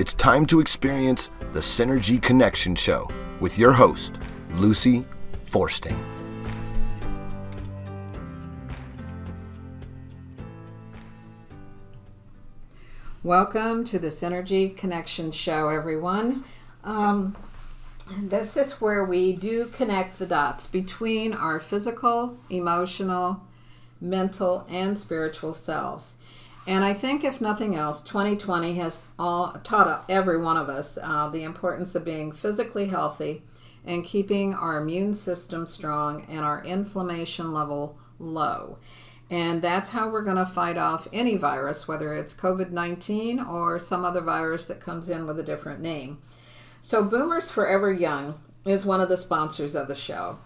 It's time to experience the Synergy Connection Show with your host, Lucy Forsting. Welcome to the Synergy Connection Show, everyone. Um, this is where we do connect the dots between our physical, emotional, mental, and spiritual selves. And I think, if nothing else, 2020 has all taught every one of us uh, the importance of being physically healthy and keeping our immune system strong and our inflammation level low. And that's how we're going to fight off any virus, whether it's COVID 19 or some other virus that comes in with a different name. So, Boomers Forever Young is one of the sponsors of the show.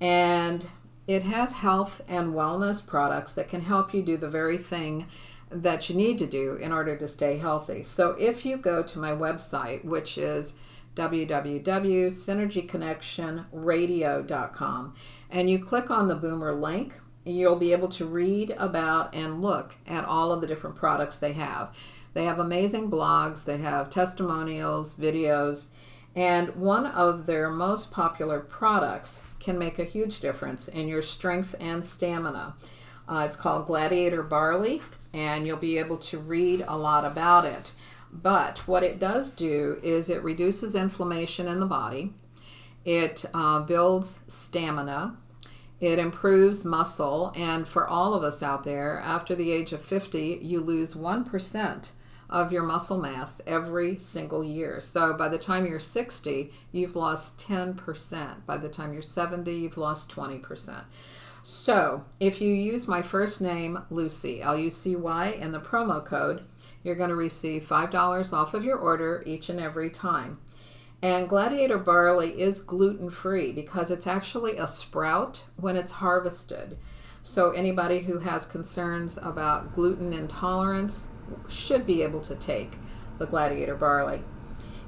And it has health and wellness products that can help you do the very thing that you need to do in order to stay healthy. So, if you go to my website, which is www.synergyconnectionradio.com, and you click on the Boomer link, you'll be able to read about and look at all of the different products they have. They have amazing blogs, they have testimonials, videos, and one of their most popular products can make a huge difference in your strength and stamina. Uh, it's called Gladiator Barley, and you'll be able to read a lot about it. But what it does do is it reduces inflammation in the body, it uh, builds stamina, it improves muscle, and for all of us out there, after the age of 50, you lose 1% of your muscle mass every single year. So by the time you're 60, you've lost 10%. By the time you're 70, you've lost 20%. So if you use my first name, Lucy, L U C Y, and the promo code, you're going to receive $5 off of your order each and every time. And gladiator barley is gluten free because it's actually a sprout when it's harvested. So, anybody who has concerns about gluten intolerance should be able to take the gladiator barley.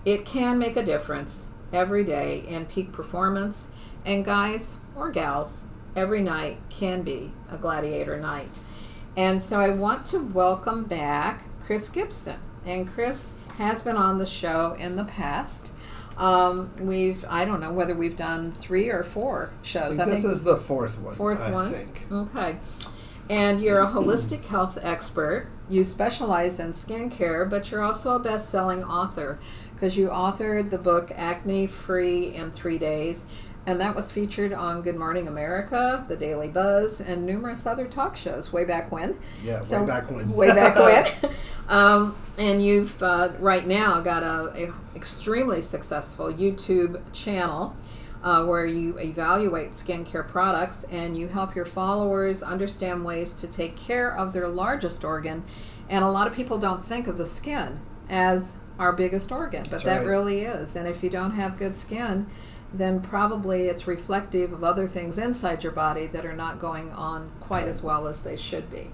It can make a difference every day in peak performance, and guys or gals, every night can be a gladiator night. And so, I want to welcome back Chris Gibson. And Chris has been on the show in the past. Um, we've I don't know whether we've done three or four shows. I think this is the fourth one. Fourth I one. think. Okay. And you're a holistic health expert. You specialize in skincare, but you're also a best-selling author because you authored the book Acne Free in Three Days, and that was featured on Good Morning America, The Daily Buzz, and numerous other talk shows way back when. Yeah, So, way back when. way back when. um, and you've uh, right now got a, a extremely successful YouTube channel uh, where you evaluate skincare products and you help your followers understand ways to take care of their largest organ. And a lot of people don't think of the skin as our biggest organ, but That's that right. really is. And if you don't have good skin, then probably it's reflective of other things inside your body that are not going on quite as well as they should be.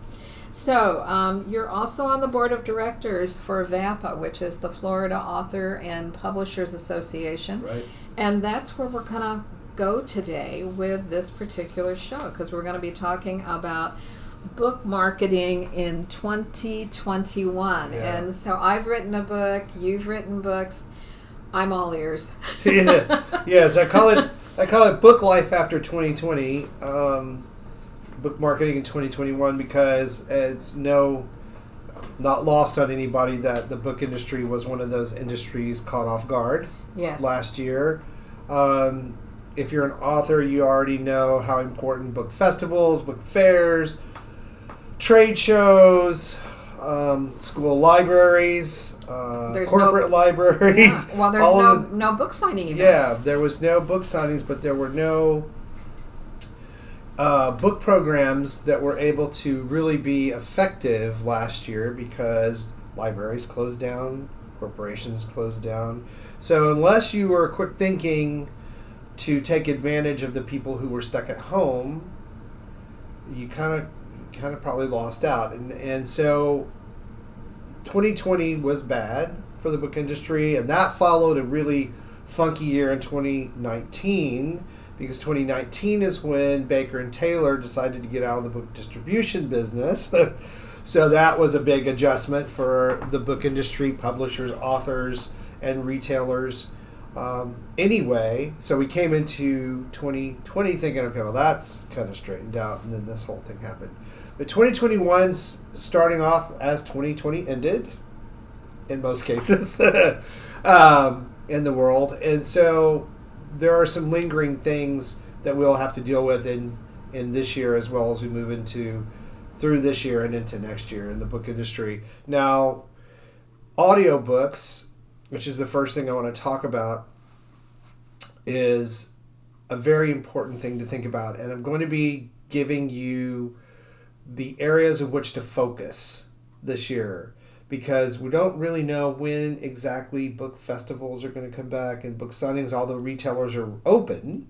So, um, you're also on the board of directors for FAPA, which is the Florida Author and Publishers Association. Right. And that's where we're going to go today with this particular show because we're going to be talking about book marketing in 2021. Yeah. And so I've written a book, you've written books. I'm all ears. yeah. So I call it I call it book life after 2020, um, book marketing in 2021 because it's no not lost on anybody that the book industry was one of those industries caught off guard Yes. last year. Um, if you're an author, you already know how important book festivals, book fairs, trade shows, um, school libraries, uh, corporate no- libraries. Yeah. Well, there's no, the- no book signing events. yeah, there was no book signings, but there were no uh, book programs that were able to really be effective last year because libraries closed down, corporations closed down. So unless you were quick thinking to take advantage of the people who were stuck at home, you kind of kind of probably lost out. And and so 2020 was bad for the book industry, and that followed a really funky year in 2019 because 2019 is when Baker and Taylor decided to get out of the book distribution business. So that was a big adjustment for the book industry, publishers, authors, and retailers. Um, anyway, so we came into 2020 thinking, okay, well, that's kind of straightened out, and then this whole thing happened. But 2021's starting off as 2020 ended, in most cases, um, in the world. And so there are some lingering things that we'll have to deal with in, in this year as well as we move into through this year and into next year in the book industry. Now, audiobooks, which is the first thing I want to talk about, is a very important thing to think about. And I'm going to be giving you the areas in which to focus this year because we don't really know when exactly book festivals are going to come back and book signings, although retailers are open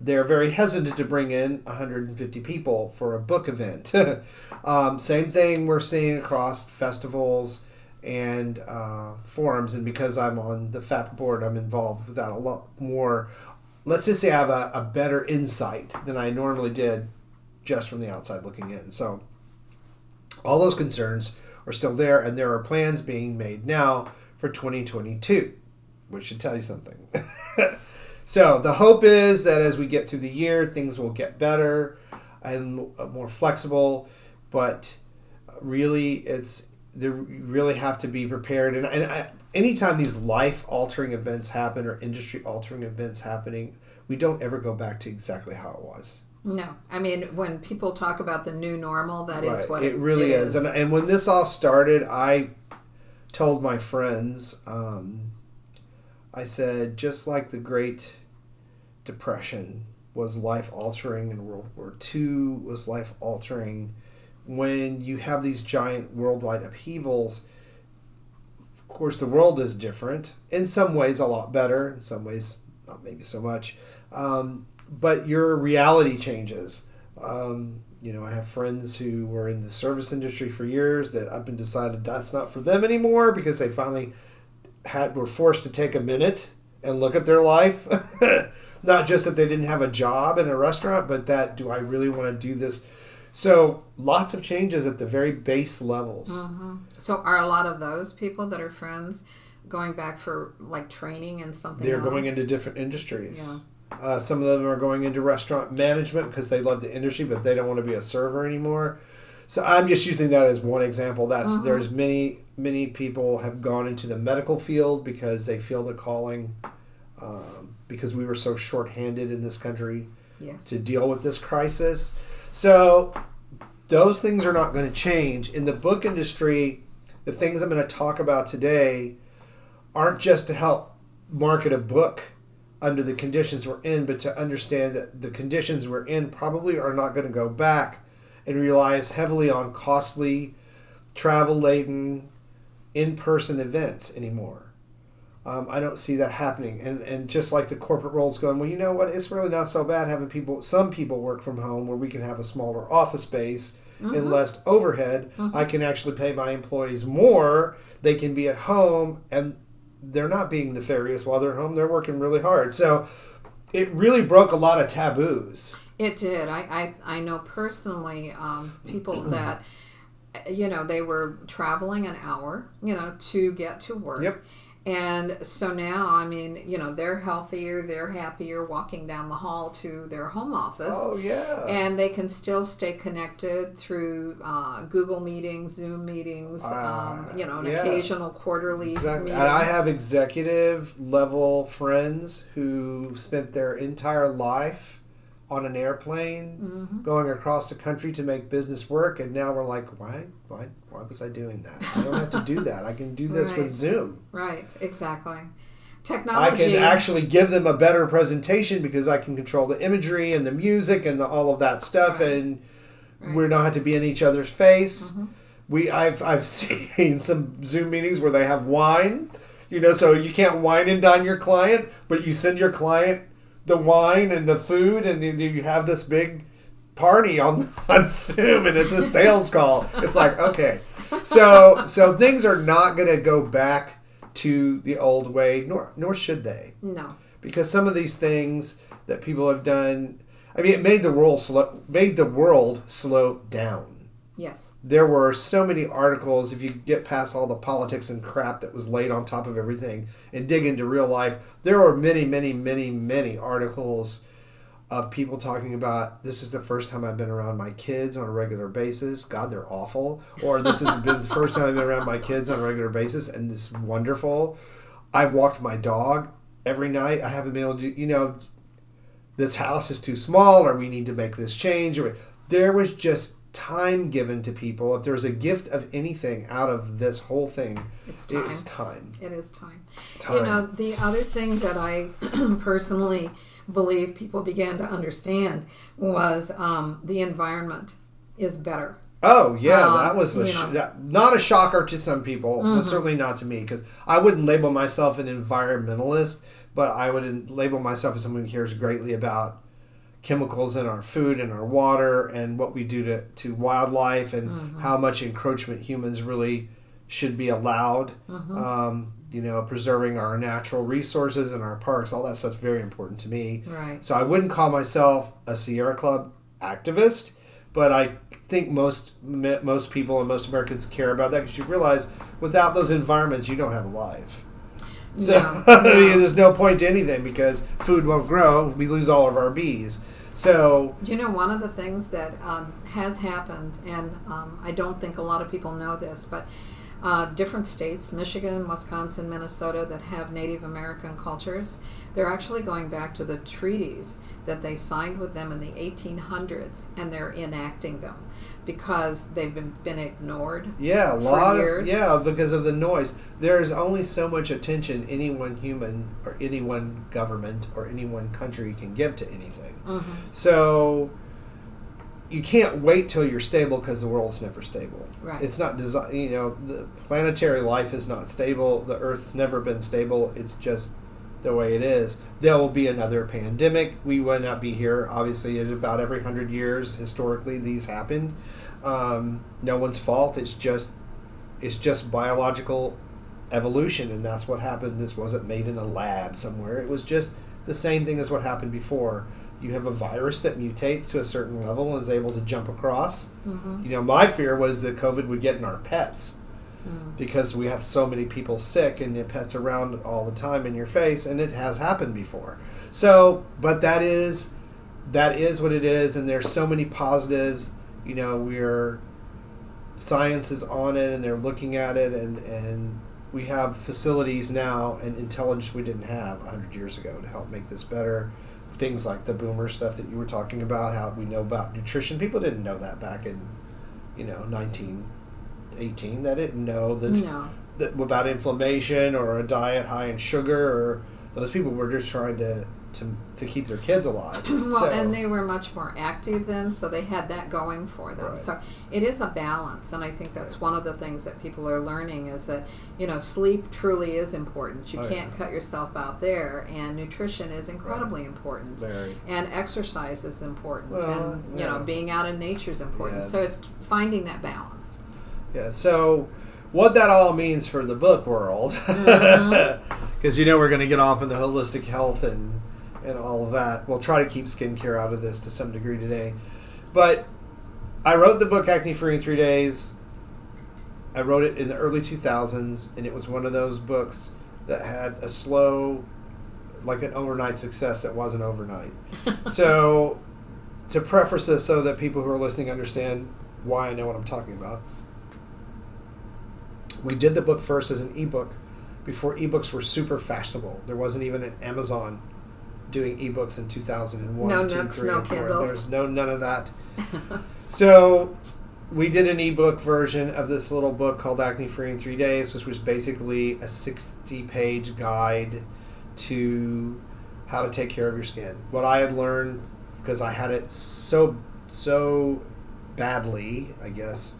they're very hesitant to bring in 150 people for a book event. um, same thing we're seeing across festivals and uh, forums, and because I'm on the FAP board, I'm involved with that a lot more. Let's just say I have a, a better insight than I normally did just from the outside looking in. So, all those concerns are still there, and there are plans being made now for 2022, which should tell you something. So the hope is that as we get through the year, things will get better and more flexible. But really, it's they really have to be prepared. And, and I, anytime these life altering events happen or industry altering events happening, we don't ever go back to exactly how it was. No, I mean when people talk about the new normal, that right. is what it really it is. is. And, and when this all started, I told my friends, um, I said, just like the great depression was life altering and World War II was life altering. When you have these giant worldwide upheavals, of course, the world is different. In some ways, a lot better. In some ways, not maybe so much. Um, but your reality changes. Um, you know, I have friends who were in the service industry for years that up and decided that's not for them anymore because they finally had were forced to take a minute and look at their life not just that they didn't have a job in a restaurant, but that do I really want to do this? So lots of changes at the very base levels. Mm-hmm. So are a lot of those people that are friends going back for like training and something? They're else? going into different industries. Yeah. Uh, some of them are going into restaurant management because they love the industry, but they don't want to be a server anymore. So I'm just using that as one example. That's mm-hmm. there's many many people have gone into the medical field because they feel the calling. Um, because we were so short-handed in this country yes. to deal with this crisis. So those things are not going to change. In the book industry, the things I'm going to talk about today aren't just to help market a book under the conditions we're in, but to understand that the conditions we're in probably are not going to go back and relies heavily on costly, travel laden, in person events anymore. Um, I don't see that happening. And and just like the corporate roles going, well, you know what? It's really not so bad having people, some people work from home where we can have a smaller office space mm-hmm. and less overhead. Mm-hmm. I can actually pay my employees more. They can be at home and they're not being nefarious while they're home. They're working really hard. So it really broke a lot of taboos. It did. I, I, I know personally um, people that, you know, they were traveling an hour, you know, to get to work. Yep and so now, I mean, you know, they're healthier, they're happier walking down the hall to their home office. Oh, yeah. And they can still stay connected through uh, Google meetings, Zoom meetings, uh, um, you know, an yeah. occasional quarterly exactly. meeting. And I have executive level friends who spent their entire life on an airplane mm-hmm. going across the country to make business work and now we're like why why why was i doing that i don't have to do that i can do this right. with zoom right exactly technology i can actually give them a better presentation because i can control the imagery and the music and the, all of that stuff right. and right. we don't have to be in each other's face mm-hmm. we i've i've seen some zoom meetings where they have wine you know so you can't wine and dine your client but you send your client the wine and the food, and you have this big party on on Zoom, and it's a sales call. It's like okay, so so things are not going to go back to the old way, nor nor should they. No, because some of these things that people have done, I mean, it made the world slow, made the world slow down. Yes. There were so many articles. If you get past all the politics and crap that was laid on top of everything and dig into real life, there were many, many, many, many articles of people talking about this is the first time I've been around my kids on a regular basis. God, they're awful. Or this has been the first time I've been around my kids on a regular basis and it's wonderful. I walked my dog every night. I haven't been able to, you know, this house is too small or we need to make this change. Or there was just time given to people. If there's a gift of anything out of this whole thing, It's time. it's time. It is time. Time. You know, the other thing that I personally believe people began to understand was um, the environment is better. Oh yeah, Um, that was a sh-. Mm-hmm. not a shocker to some people, but certainly not to me because I wouldn't label myself an environmentalist, but I would label myself as someone who cares greatly about chemicals in our food and our water and what we do to, to wildlife and Mm-hmm. how much encroachment humans really should be allowed. Mm-hmm. Um, you know, preserving our natural resources and our parks, all that stuff's very important to me. Right. So I wouldn't call myself a Sierra Club activist, but I think most most people and most Americans care about that because you realize without those environments, you don't have a life. So Yeah, I mean, yeah. there's no point to anything because food won't grow. We lose all of our bees. So you know one of the things that um, has happened, and um, I don't think a lot of people know this, but uh, different states, Michigan, Wisconsin, Minnesota, that have Native American cultures, they're actually going back to the treaties that they signed with them in the 1800s, and they're enacting them because they've been, been ignored. yeah, a For lot of years. yeah because of the noise. There's only so much attention any one human or any one government or any one country can give to anything. Mm-hmm. So you can't wait till you're stable because the world's never stable. Right. It's not designed. You know, the planetary life is not stable. The Earth's never been stable. It's just the way it is. There will be another pandemic. We will not be here. Obviously, at about every hundred years, historically, these happen. Um, no one's fault. It's just, it's just biological evolution, and that's what happened. This wasn't made in a lab somewhere. It was just the same thing as what happened before. You have a virus that mutates to a certain level and is able to jump across. Mm-hmm. You know, my fear was that COVID would get in our pets Mm. because we have so many people sick and your pets around all the time in your face, and it has happened before. So, but that is that is what it is, and there's so many positives. You know, we're science is on it, and they're looking at it, and and we have facilities now and intelligence we didn't have hundred years ago to help make this better. Things like the boomer stuff that you were talking about, how we know about nutrition. People didn't know that back in, you know, nineteen eighteen. They didn't know that No. that about inflammation or a diet high in sugar or those people were just trying to to, to keep their kids alive. Well, So- and they were much more active then, so they had that going for them. Right. So it is a balance, and I think that's one of the things that people are learning is that you know sleep truly is important. You Oh, can't yeah. cut yourself out there, and nutrition is incredibly important. Very. And exercise is important, Well, and you know being out in nature is important. Yeah. So it's finding that balance. Yeah. So, what that all means for the book world, because Mm-hmm. you know we're going to get off into holistic health and and all of that. We'll try to keep skincare out of this to some degree today, but I wrote the book Acne Free in Three Days. I wrote it in the early 2000s, and it was one of those books that had a slow, like an overnight success that wasn't overnight. so, to preface this so that people who are listening understand why I know what I'm talking about, we did the book first as an ebook before ebooks were super fashionable. There wasn't even an Amazon doing ebooks in 2001. No 2, Nooks, 3, no and 4. Kindles. There's no none of that. So we did an ebook version of this little book called Acne Free in Three Days, which was basically a 60 page guide to how to take care of your skin. What I had learned, because I had it so, so badly, I guess,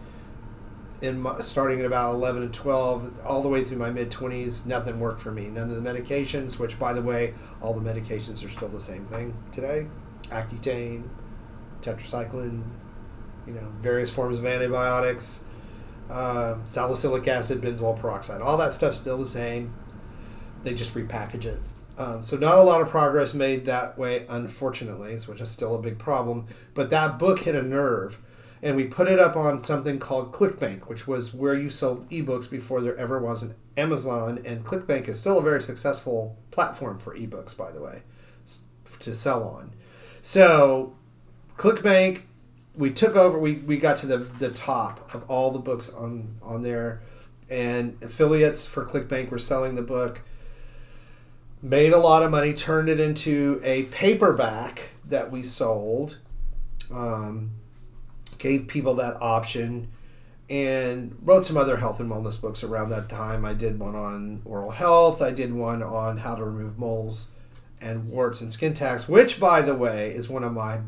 in my, starting at about 11 and 12, all the way through my mid 20s, nothing worked for me. None of the medications, which, by the way, all the medications are still the same thing today Accutane, tetracycline, you know, various forms of antibiotics, uh, salicylic acid, benzoyl peroxide. All that stuff's still the same. They just repackage it. Um, so not a lot of progress made that way, unfortunately, which is still a big problem. But that book hit a nerve, and we put it up on something called ClickBank, which was where you sold ebooks before there ever was an Amazon. And ClickBank is still a very successful platform for ebooks, by the way, to sell on. So, ClickBank, we took over. We, we got to the, the top of all the books on on there, and affiliates for ClickBank were selling the book. Made a lot of money, turned it into a paperback that we sold. Um, gave people that option and wrote some other health and wellness books around that time. I did one on oral health, I did one on how to remove moles and warts and skin tags, which, by the way, is one of my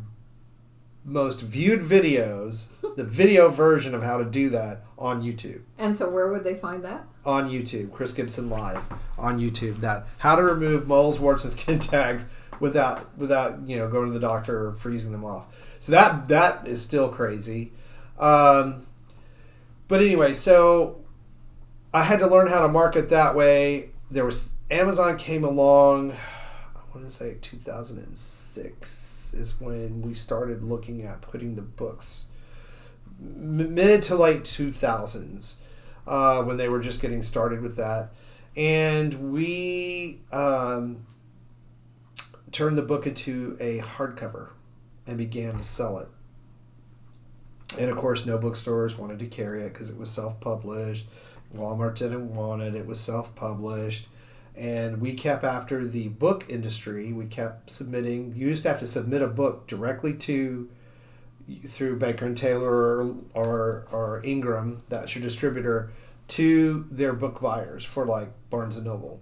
most viewed videos, the video version of how to do that on YouTube. And so, where would they find that? On YouTube, Chris Gibson Live on YouTube. That how to remove moles, warts, and skin tags without without you know going to the doctor or freezing them off. So that that is still crazy. Um, but anyway, so I had to learn how to market that way. There was Amazon came along. I want to say 2006 is when we started looking at putting the books mid to late 2000s uh, when they were just getting started with that, and we um, turned the book into a hardcover and began to sell it. And of course, no bookstores wanted to carry it because it was self published. Walmart didn't want it, it was self published. And we kept after the book industry. We kept submitting. You used to have to submit a book directly to through Baker and Taylor or, or, or Ingram, that's your distributor, to their book buyers for like Barnes and Noble.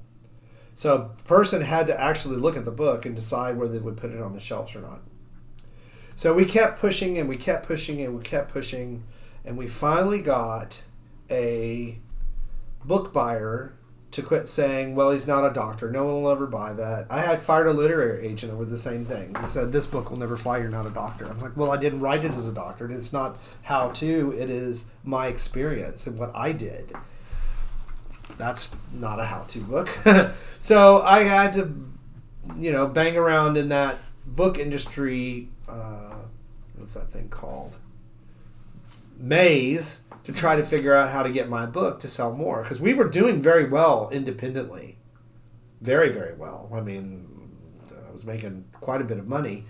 So a person had to actually look at the book and decide whether they would put it on the shelves or not. So we kept pushing and we kept pushing and we kept pushing, and we finally got a book buyer to quit saying, "Well, he's not a doctor. No one will ever buy that." I had fired a literary agent over the same thing. He said, "This book will never fly. You're not a doctor." I'm like, "Well, I didn't write it as a doctor. and It's not how to. It is my experience and what I did." That's not a how-to book. so I had to, you know, bang around in that book industry. Uh, what's that thing called? Maze to try to figure out how to get my book to sell more because we were doing very well independently, very very well. I mean, I was making quite a bit of money.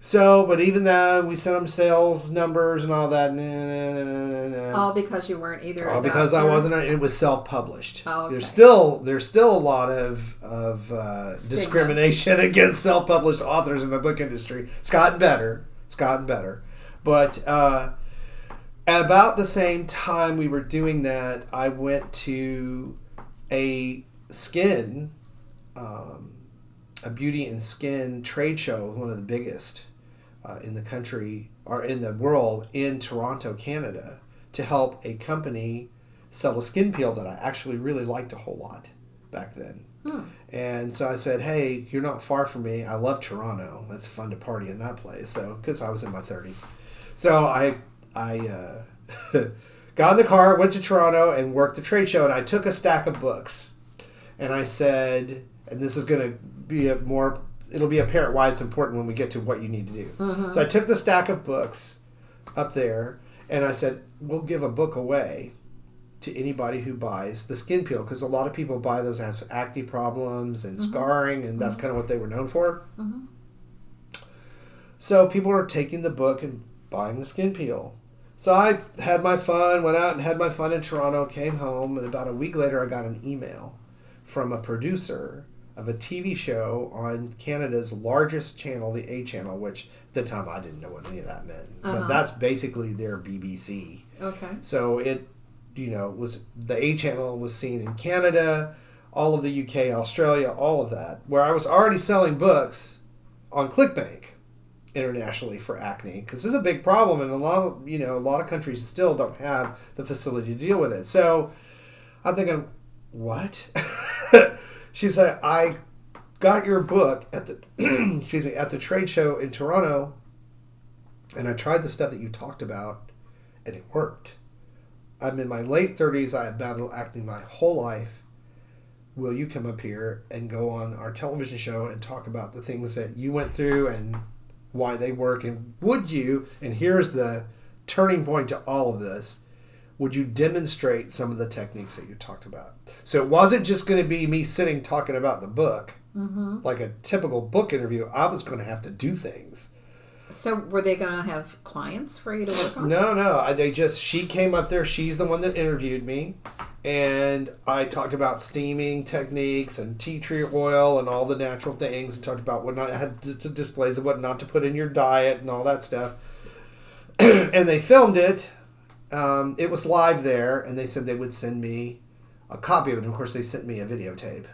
So, but even that, we sent them sales numbers and all that. Nah, nah, nah. All because you weren't either. All because I wasn't. It was self-published. Oh, okay. There's still there's still a lot of of uh, discrimination against self-published authors in the book industry. It's gotten better. It's gotten better, but uh, about the same time we were doing that, I went to a skin, um, a beauty and skin trade show, one of the biggest uh, in the country or in the world in Toronto, Canada, to help a company sell a skin peel that I actually really liked a whole lot back then. And so I said, "Hey, you're not far from me. I love Toronto. It's fun to party in that place." So, because I was in my 30s, so I I uh, got in the car, went to Toronto, and worked the trade show. And I took a stack of books, and I said, and this is going to be a more. It'll be apparent why it's important when we get to what you need to do. So I took the stack of books up there, and I said, "We'll give a book away." To anybody who buys the skin peel because a lot of people buy those that have acne problems and mm-hmm. scarring and that's mm-hmm. kind of what they were known for. Mm-hmm. So people are taking the book and buying the skin peel. So i had my fun went out and had my fun in toronto came home and about a week later i got an email from a producer of a tv show on canada's largest channel the a channel which at the time i didn't know what any of that meant but Uh-huh. that's basically their bbc Okay. so it, you know, was the A channel was seen in Canada, all of the UK, Australia, all of that. Where I was already selling books on ClickBank internationally for acne because this is a big problem, and a lot of you know a lot of countries still don't have the facility to deal with it. So I'm thinking, what? She said, I got your book at the excuse me at the trade show in Toronto, and I tried the stuff that you talked about, and it worked. I'm in my late 30s. I have battled acne my whole life. Will you come up here and go on our television show and talk about the things that you went through and why they work? And would you? And here's the turning point to all of this, would you demonstrate some of the techniques that you talked about? So it wasn't just going to be me sitting talking about the book, Mm-hmm. like a typical book interview. I was going to have to do things. So were they going to have clients for you to work on? No, no. They just she came up there. She's the one that interviewed me, and I talked about steaming techniques and tea tree oil and all the natural things, and talked about what not had displays of what not to put in your diet and all that stuff. and they filmed it. Um, it was live there, and they said they would send me a copy of it. Of course, they sent me a videotape.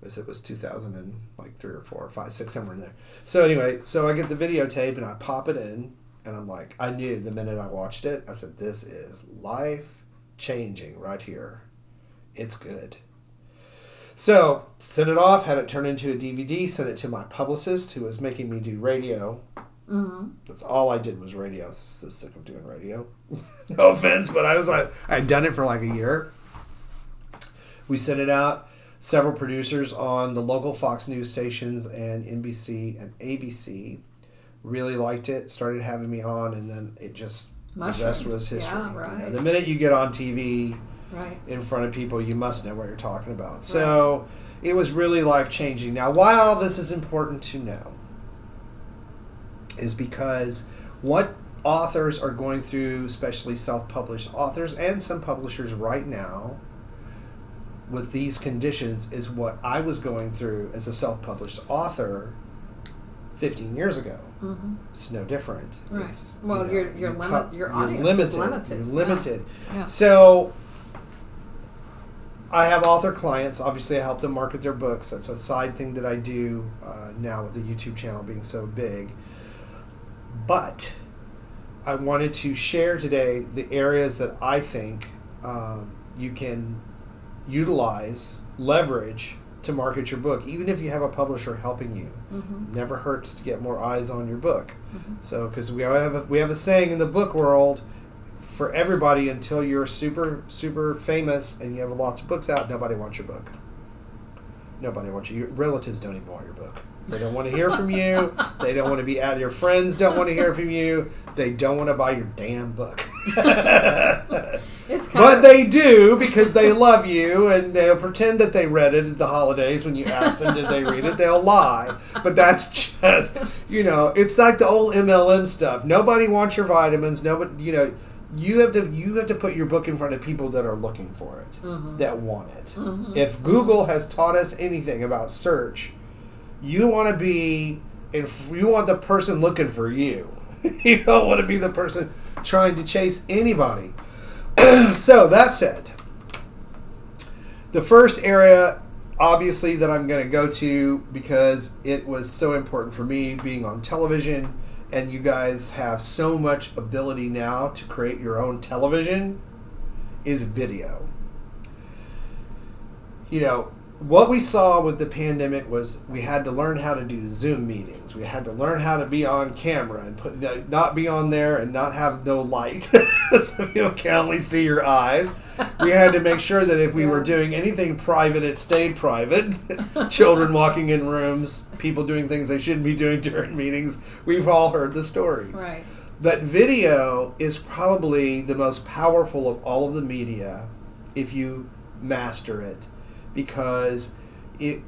Because it was 2000 and like three or four or five, six, somewhere in there. So anyway, so I get the videotape and I pop it in, and I'm like, I knew the minute I watched it, I said, this is life changing right here. It's good. So sent it off, had it turned into a DVD, sent it to my publicist who was making me do radio. Mm-hmm. That's all I did was radio. So sick of doing radio. no offense, but I was like, I'd done it for like a year. We sent it out. Several producers on the local Fox News stations and NBC and ABC really liked it. Started having me on, and then it just the rest was history. Yeah, You know, the minute you get on TV Right. in front of people, you must know what you're talking about. So it was really life changing. Now, why all this is important to know is because what authors are going through, especially self published authors and some publishers right now, with these conditions, is what I was going through as a self published author 15 years ago. Mm-hmm. It's no different. Right. It's, Well, your- your you limit- your audience is limited. You're Yeah. limited. Yeah. So I have author clients. Obviously, I help them market their books. That's a side thing that I do uh, now with the YouTube channel being so big. But I wanted to share today the areas that I think um, you can utilize, leverage to market your book, even if you have a publisher helping you. Mm-hmm. Never hurts to get more eyes on your book. So, because we have a, we have a saying in the book world, for everybody until you're super super famous and you have lots of books out, nobody wants your book. Nobody wants you. Your relatives don't even want your book. They don't want to hear from you. They don't want to be at your friends. Don't want to hear from you. They don't want to buy your damn book. It's kind But they do because they love you and they'll pretend that they read it at the holidays when you ask them did they read it. They'll lie. But that's just, you know, it's like the old MLM stuff. Nobody wants your vitamins. Nobody, you know, you have to you have to put your book in front of people that are looking for it, mm-hmm. that want it. Mm-hmm. If Google has taught us anything about search, you want to be if you want the person looking for you. you don't want to be the person trying to chase anybody. so that said, the first area, obviously, that I'm going to go to because it was so important for me being on television, and you guys have so much ability now to create your own television, is video. You know, what we saw with the pandemic was we had to learn how to do Zoom meetings. We had to learn how to be on camera and put uh, not be on there and not have no light, so people can only see your eyes. We had to make sure that if we were doing anything private, it stayed private. Children walking in rooms, people doing things they shouldn't be doing during meetings. We've all heard the stories. right. But video is probably the most powerful of all of the media if you master it because it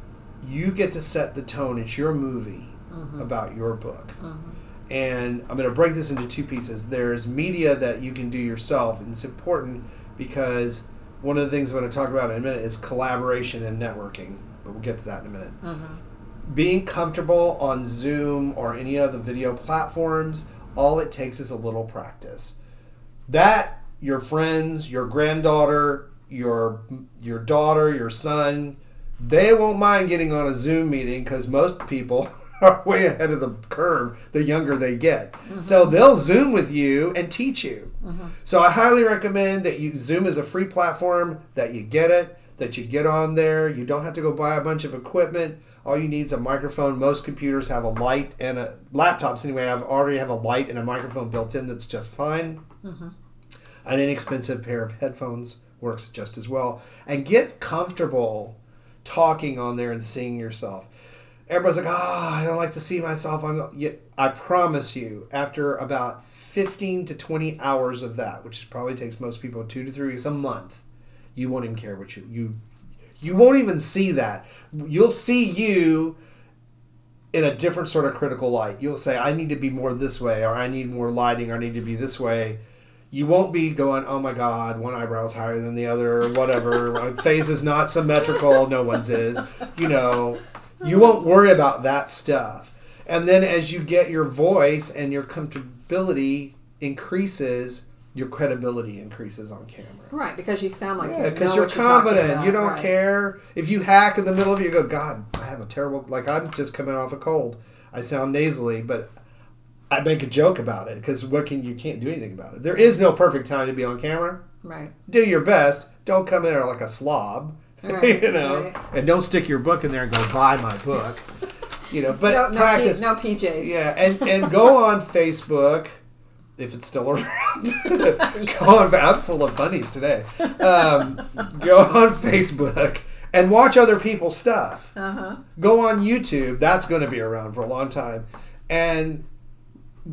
you get to set the tone. It's your movie mm-hmm. about your book. Mm-hmm. And I'm going to break this into two pieces. There's media that you can do yourself, and it's important because one of the things I'm going to talk about in a minute is collaboration and networking. But we'll get to that in a minute mm-hmm. being comfortable on Zoom or any of the video platforms, all it takes is a little practice. That your friends, your granddaughter, your your daughter, your son, they won't mind getting on a Zoom meeting because most people are way ahead of the curve the younger they get. So mm-hmm. they'll Zoom with you and teach you. Mm-hmm. So I highly recommend that you Zoom is a free platform that you get it, that you get on there. You don't have to go buy a bunch of equipment. All you need is a microphone. Most computers have a light and a laptops anyway have already have a light and a microphone built in that's just fine. Mm-hmm. An inexpensive pair of headphones works just as well. And get comfortable talking on there and seeing yourself. everybody's like, "Ah, I don't like to see myself." I'm. I promise you, after about fifteen to twenty hours of that, which probably takes most people two to three weeks a month, you won't even care what you you you won't even see that. You'll see you in a different sort of critical light. You'll say, I need to be more this way, or I need more lighting, or I need to be this way. You won't be going, oh my God, one eyebrow's higher than the other, or whatever. My face is not symmetrical. No one's is. You know, you won't worry about that stuff. And then as you get your voice and your comfortability increases, your credibility increases on camera. Right, because you sound like Yeah, you because what talking confident. you don't right. care if you hack in the middle of it. You go, God, I have a terrible. Like I'm just coming off a cold. I sound nasally, but I make a joke about it because what can you can't do anything about it. There is no perfect time to be on camera. Right. Do your best. Don't come in there like a slob. Right, you know, right. and don't stick your book in there and go buy my book. You know, but no, no, practice. P, no PJs. Yeah, and and go on Facebook if it's still around. go on. I'm full of funnies today. Um, go on Facebook and watch other people's stuff. Uh huh. Go on YouTube. That's going to be around for a long time. And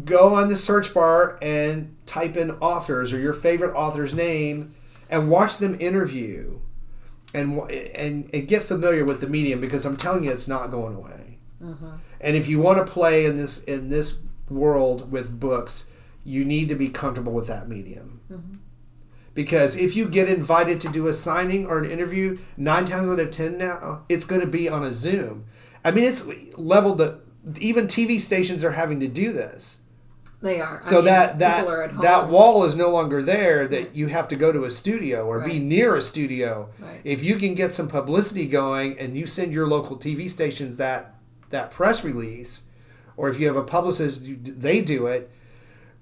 go on the search bar and type in authors or your favorite author's name and watch them interview and and, and get familiar with the medium because I'm telling you it's not going away. Mm-hmm. And if you want to play in this in this world with books, you need to be comfortable with that medium. Mm-hmm. Because if you get invited to do a signing or an interview, nine times out of ten now, it's going to be on a Zoom. I mean, it's leveled to even TV stations are having to do this. They are. I So mean, that that are at home. that wall is no longer there. That you have to go to a studio or be near a studio. Right. If you can get some publicity going and you send your local TV stations that that press release, or if you have a publicist, they do it.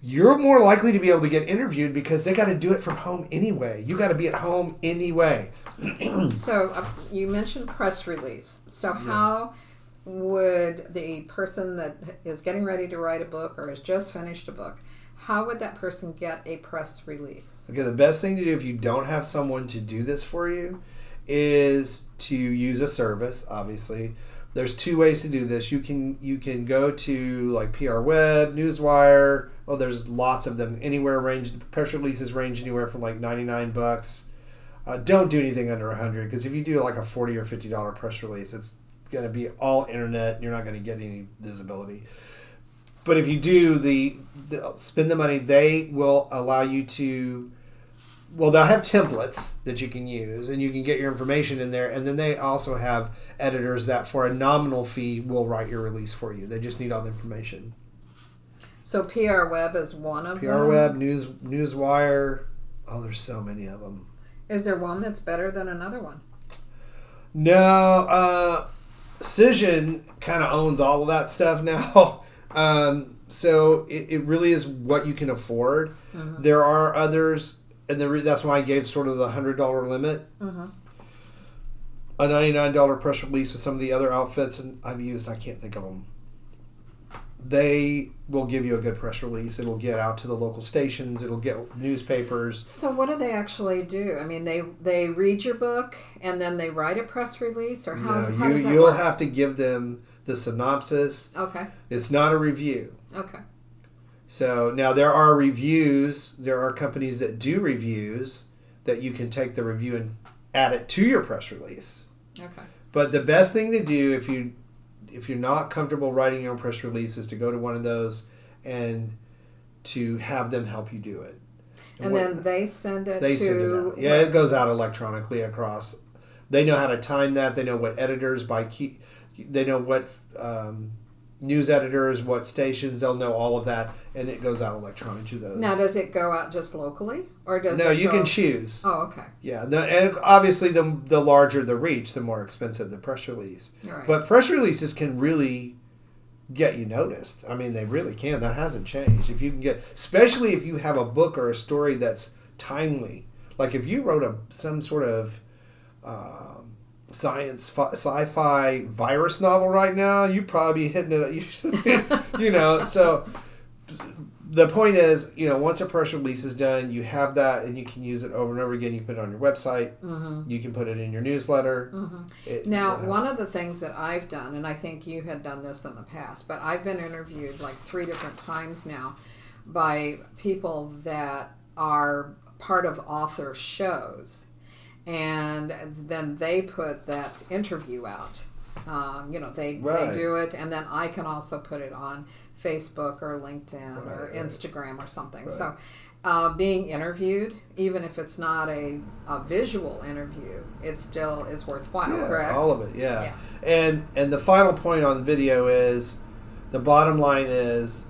You're more likely to be able to get interviewed because they got to do it from home anyway. You got to be at home anyway. So uh, you mentioned press release. So how would the person that is getting ready to write a book or has just finished a book, how would that person get a press release? Okay, the best thing to do if you don't have someone to do this for you is to use a service. Obviously, there's two ways to do this. You can you can go to like PR Web, Newswire. Oh, there's lots of them. Anywhere range the press releases range anywhere from like 99 bucks. Uh, don't do anything under 100 because if you do like a 40 or 50 dollar press release, it's going to be all internet. And you're not going to get any visibility. But if you do the, the spend the money, they will allow you to. Well, they'll have templates that you can use, and you can get your information in there. And then they also have editors that, for a nominal fee, will write your release for you. They just need all the information. So PR Web is one of them? PR them. Web, News, Newswire. Oh, there's so many of them. Is there one that's better than another one? No, uh, Cision kind of owns all of that stuff now. um, so it, it really is what you can afford. There are others, and the re- that's why I gave sort of the hundred dollar limit. A ninety nine dollar press release with some of the other outfits, and I've used. I can't think of them. They will give you a good press release. It'll get out to the local stations. It'll get newspapers. So what do they actually do? I mean, they they read your book and then they write a press release, or how, No, how you does that you'll work? have to give them the synopsis. okay, It's not a review. okay, So now there are reviews. There are companies that do reviews that you can take the review and add it to your press release. okay. But the best thing to do if you if you're not comfortable writing your own press releases, to go to one of those and to have them help you do it. And what- then they send it they to send it out. Yeah, it goes out electronically across. They know how to time that. They know what editors by key. They know what um, news editors, what stations. They'll know all of that, and it goes out electronically to those. Now, does it go out just locally, or does no, you go- can choose. Oh, okay. Yeah, no, and obviously the the larger the reach, the more expensive the press release. Right. But press releases can really get you noticed. I mean, they really can. That hasn't changed. If you can get, especially if you have a book or a story that's timely. Like if you wrote a some sort of um, science fi- sci-fi virus novel right now, you'd probably be hitting it. You, you know, so the point is, you know, once a press release is done, you have that, and you can use it over and over again. You put it on your website. Mm-hmm. You can put it in your newsletter. It- Now, uh, one of the things that I've done, and I think you had done this in the past, but I've been interviewed like three different times now by people that are part of author shows, and then they put that interview out. Um, you know, they, Right. they do it, and then I can also put it on Facebook or LinkedIn or Right, right. Instagram or something. Right. So, uh, being interviewed, even if it's not a, a visual interview, it still is worthwhile. yeah, correct? all of it. Yeah. Yeah. and and the final point on video is, the bottom line is,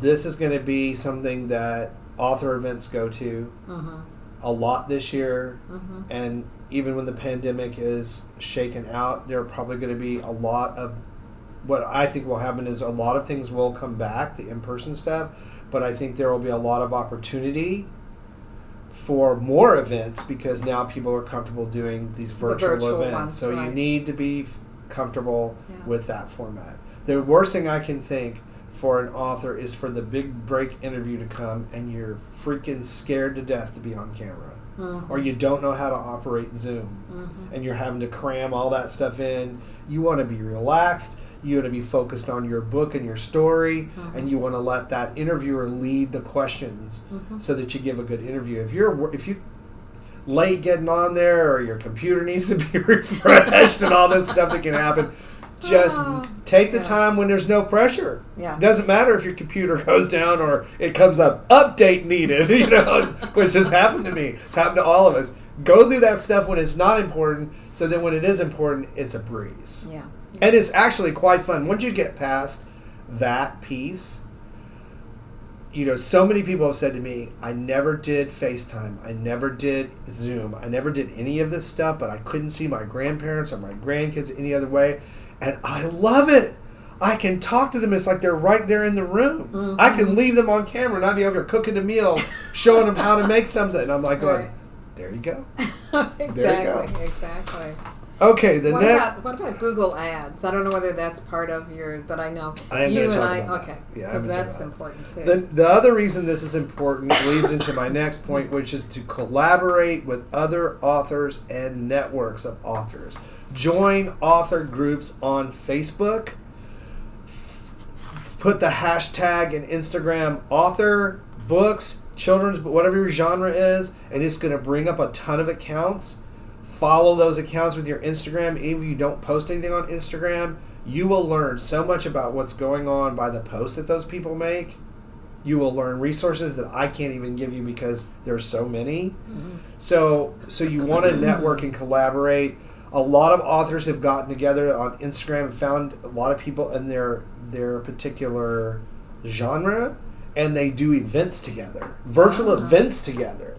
this is going to be something that author events go to Mm-hmm. a lot this year, Mm-hmm. and even when the pandemic is shaken out, there are probably going to be a lot of what I think will happen is a lot of things will come back, the in person stuff, but I think there will be a lot of opportunity for more events because now people are comfortable doing these virtual, virtual events. ones, so you need to be f- comfortable Yeah. with that format. The worst thing I can think for an author is for the big break interview to come and you're freaking scared to death to be on camera Mm-hmm. or you don't know how to operate Zoom Mm-hmm. and you're having to cram all that stuff in. You want to be relaxed. You want to be focused on your book and your story, Mm-hmm. and you want to let that interviewer lead the questions Mm-hmm. so that you give a good interview. If you're if you late getting on there or your computer needs to be refreshed and all this stuff that can happen, just Ah, take the yeah. time when there's no pressure. Yeah. Doesn't matter if your computer goes down or it comes up update needed, you know, which has happened to me. It's happened to all of us. Go through that stuff when it's not important, so that when it is important, it's a breeze. Yeah. And it's actually quite fun. Once you get past that piece, you know, so many people have said to me, I never did FaceTime. I never did Zoom. I never did any of this stuff, but I couldn't see my grandparents or my grandkids any other way. And I love it. I can talk to them. It's like they're right there in the room. I can mm-hmm. leave them on camera and I'd be over here cooking a meal, showing them how to make something. And I'm like, going, Right. there you go. exactly. Exactly. Okay, the What next. about what about Google Ads? I don't know whether that's part of your, but I know I you and I. okay, that. Yeah, because that's important too. The, the other reason this is important leads into my next point, which is to collaborate with other authors and networks of authors. Join author groups on Facebook. Put the hashtag in Instagram author, books, children's, whatever your genre is, and it's going to bring up a ton of accounts. Follow those accounts with your Instagram. Even if you don't post anything on Instagram, you will learn so much about what's going on by the posts that those people make you will learn resources that I can't even give you because there's so many. So so you want to network and collaborate. A lot of authors have gotten together on Instagram and found a lot of people in their their particular genre and they do events together. Virtual Ah. events together.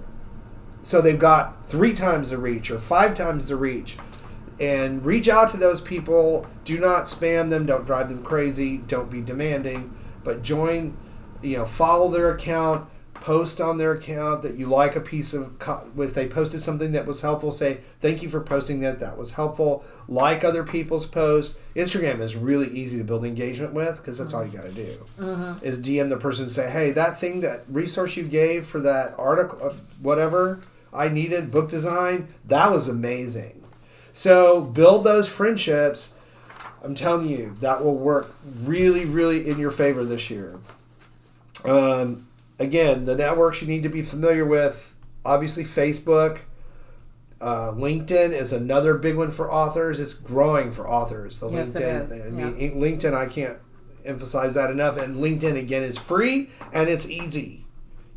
So they've got 3 times the reach or 5 times the reach. And reach out to those people. Do not spam them. Don't drive them crazy. Don't be demanding. But join you know follow their account post on their account that you like a piece of co- if they posted something that was helpful say thank you for posting that that was helpful like other people's posts instagram is really easy to build engagement with because that's all you got to do is dm the person and say hey that thing that resource you gave for that article uh, whatever i needed book design that was amazing so build those friendships i'm telling you that will work really really in your favor this year um, again, the networks you need to be familiar with obviously, Facebook. Uh, LinkedIn is another big one for authors. It's growing for authors. The Yes, LinkedIn. I mean, in- LinkedIn, I can't emphasize that enough. And LinkedIn again is free and it's easy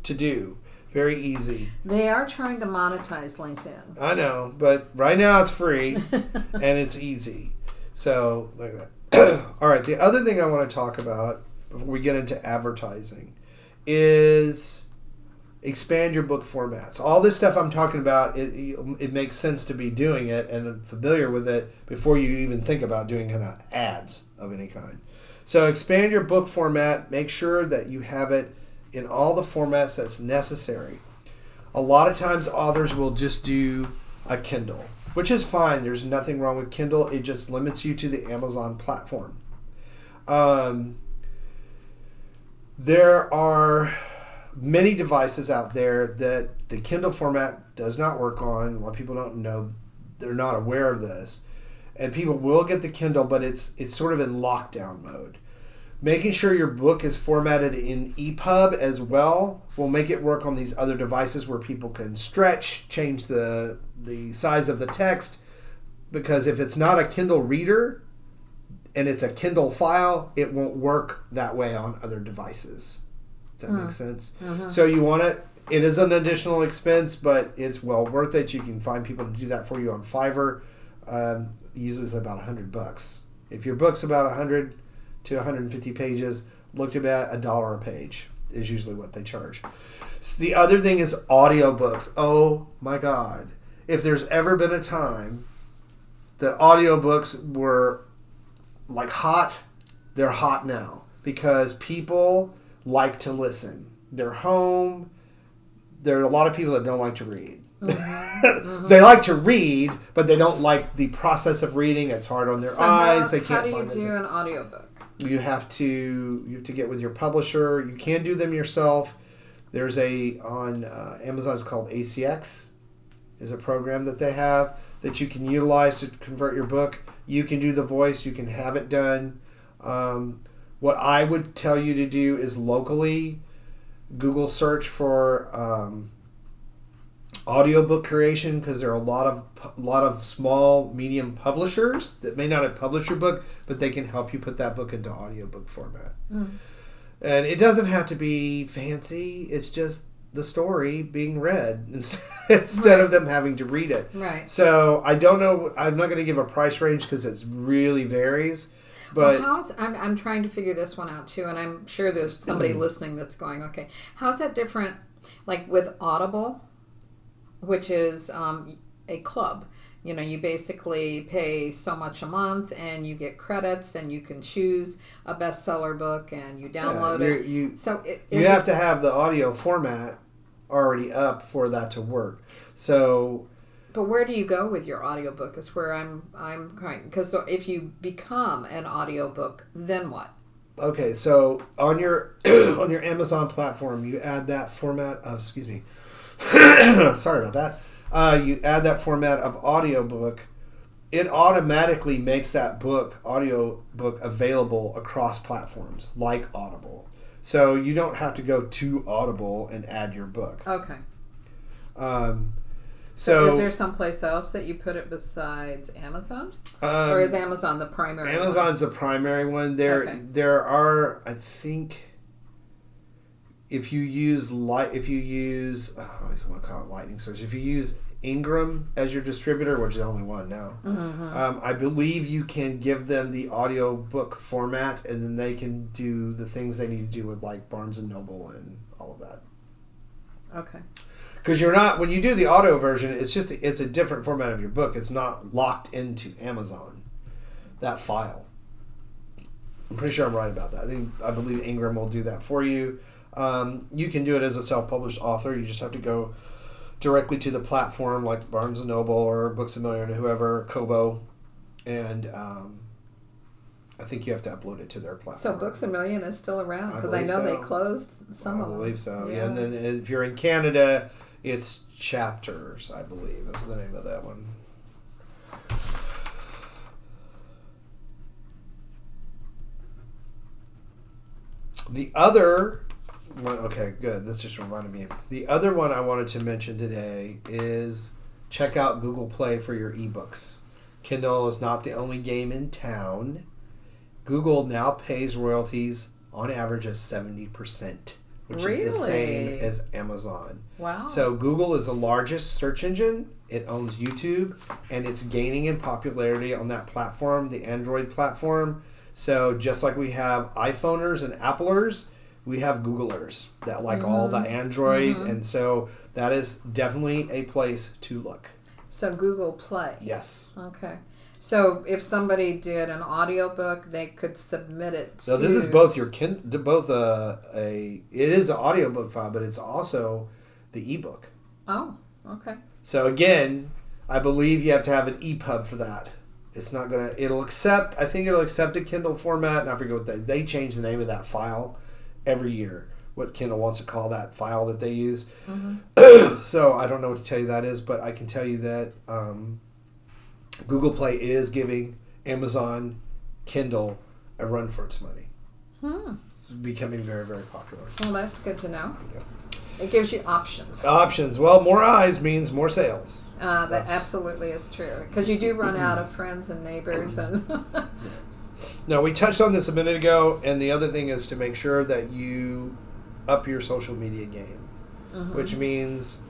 to do. Very easy. they are trying to monetize LinkedIn. I know, but right now it's free and it's easy. So, like that. All right. The other thing I want to talk about before we get into advertising is expand your book formats. All this stuff I'm talking about, it, it makes sense to be doing it and familiar with it before you even think about doing kind of ads of any kind. So expand your book format. Make sure that you have it in all the formats that's necessary. A lot of times authors will just do a Kindle, which is fine. There's nothing wrong with Kindle. It just limits you to the Amazon platform. Um, There are many devices out there that the Kindle format does not work on. A lot of people don't know; they're not aware of this, and people will get the Kindle, but it's it's sort of in lockdown mode. Making sure your book is formatted in EPUB as well will make it work on these other devices where people can stretch, change the the size of the text. Because if it's not a Kindle reader and it's a Kindle file, it won't work that way on other devices. Does that make sense? So you want it. It is an additional expense, but it's well worth it. You can find people to do that for you on Fiverr. Um, usually it's about hundred bucks. If your book's about hundred to 150 pages, looked about a dollar a page is usually what they charge. So the other thing is audiobooks. Oh my god. If there's ever been a time that audiobooks were like hot, they're hot now because people like to listen. They're home. There are a lot of people that don't like to read. Mm-hmm. Mm-hmm. they like to read, but they don't like the process of reading. It's hard on their So how- eyes. They how can't How do you find it. do an audiobook? You have to you have to get with your publisher. You can do them yourself. There's a on uh, Amazon. It's called ACX. Is a program that they have that you can utilize to convert your book. You can do the voice. You can have it done. Um, what I would tell you to do is locally Google search for um, audiobook creation because there are a lot of a lot of small medium publishers that may not have published your book but they can help you put that book into audiobook format. Mm. And it doesn't have to be fancy it's just the story being read instead of them having to read it. Right. so i don't know i'm not going to give a price range because it really varies but well, how's I'm, I'm trying to figure this one out too, and I'm sure there's somebody mm. listening that's going, okay, how's that different? Like with Audible, which is um, a club. You know, you basically pay so much a month, and you get credits, and you can choose a bestseller book, and you download you're- it. you- so it, you have it- to have the audio format already up for that to work so But where do you go with your audiobook? Is where I'm I'm kind because if you become an audiobook, then what? Okay, so on your on your Amazon platform, you add that format of excuse me. sorry about that. Uh, you add that format of audiobook. It automatically makes that book audiobook available across platforms like Audible. So you don't have to go to Audible and add your book. Okay. Um, so is there someplace else that you put it besides Amazon, um, or is Amazon the primary? one? Amazon's the primary one. There, Okay. there are, I think, if you use light, if you use, oh, I always want to call it Lightning Source. If you use Ingram as your distributor, which is the only one now, Mm-hmm. um, I believe you can give them the audio book format, and then they can do the things they need to do with like Barnes and Noble and all of that. Okay. Because you're not when you do the audio version, it's just it's a different format of your book. It's not locked into Amazon. That file. I'm pretty sure I'm right about that. I think I believe Ingram will do that for you. Um, you can do it as a self-published author. You just have to go directly to the platform like Barnes and Noble or Books a Million or whoever, Kobo, and um, I think you have to upload it to their platform. So Books a Million is still around because I, believe know so. they closed some I of them. believe so. Yeah. and then if you're in Canada, it's Chapters. I believe is the name of that one. The other one, okay, good. This just reminded me. The other one I wanted to mention today is check out Google Play for your ebooks. Kindle is not the only game in town. Google now pays royalties on average of 70%, which is the same as Amazon. wow. So Google is the largest search engine. It owns YouTube, and it's gaining in popularity on that platform, the Android platform. So just like we have iPhoners and Applers, we have Googlers that like all the mm-hmm. Android, mm-hmm. and so that is definitely a place to look. so Google Play. Yes. Okay. So if somebody did an audiobook, they could submit it. To, So this is both your kin, both a, a it is an audiobook file, but it's also the ebook. Oh, okay. So again, I believe you have to have an EPUB for that. It's not gonna. It'll accept. I think it'll accept a Kindle format. And I forget what they they changed the name of that file. Every year what Kindle wants to call that file that they use. Mm-hmm. so I don't know what to tell you that is, but I can tell you that um, Google Play is giving Amazon Kindle a run for its money. Hmm. It's becoming very, very popular. Well, that's good to know. Yeah. It gives you options. Options. Well, more eyes means more sales. Uh, that That's- absolutely is true because you do run out of friends and neighbors and Now, we touched on this a minute ago, and the other thing is to make sure that you up your social media game, Mhm. which means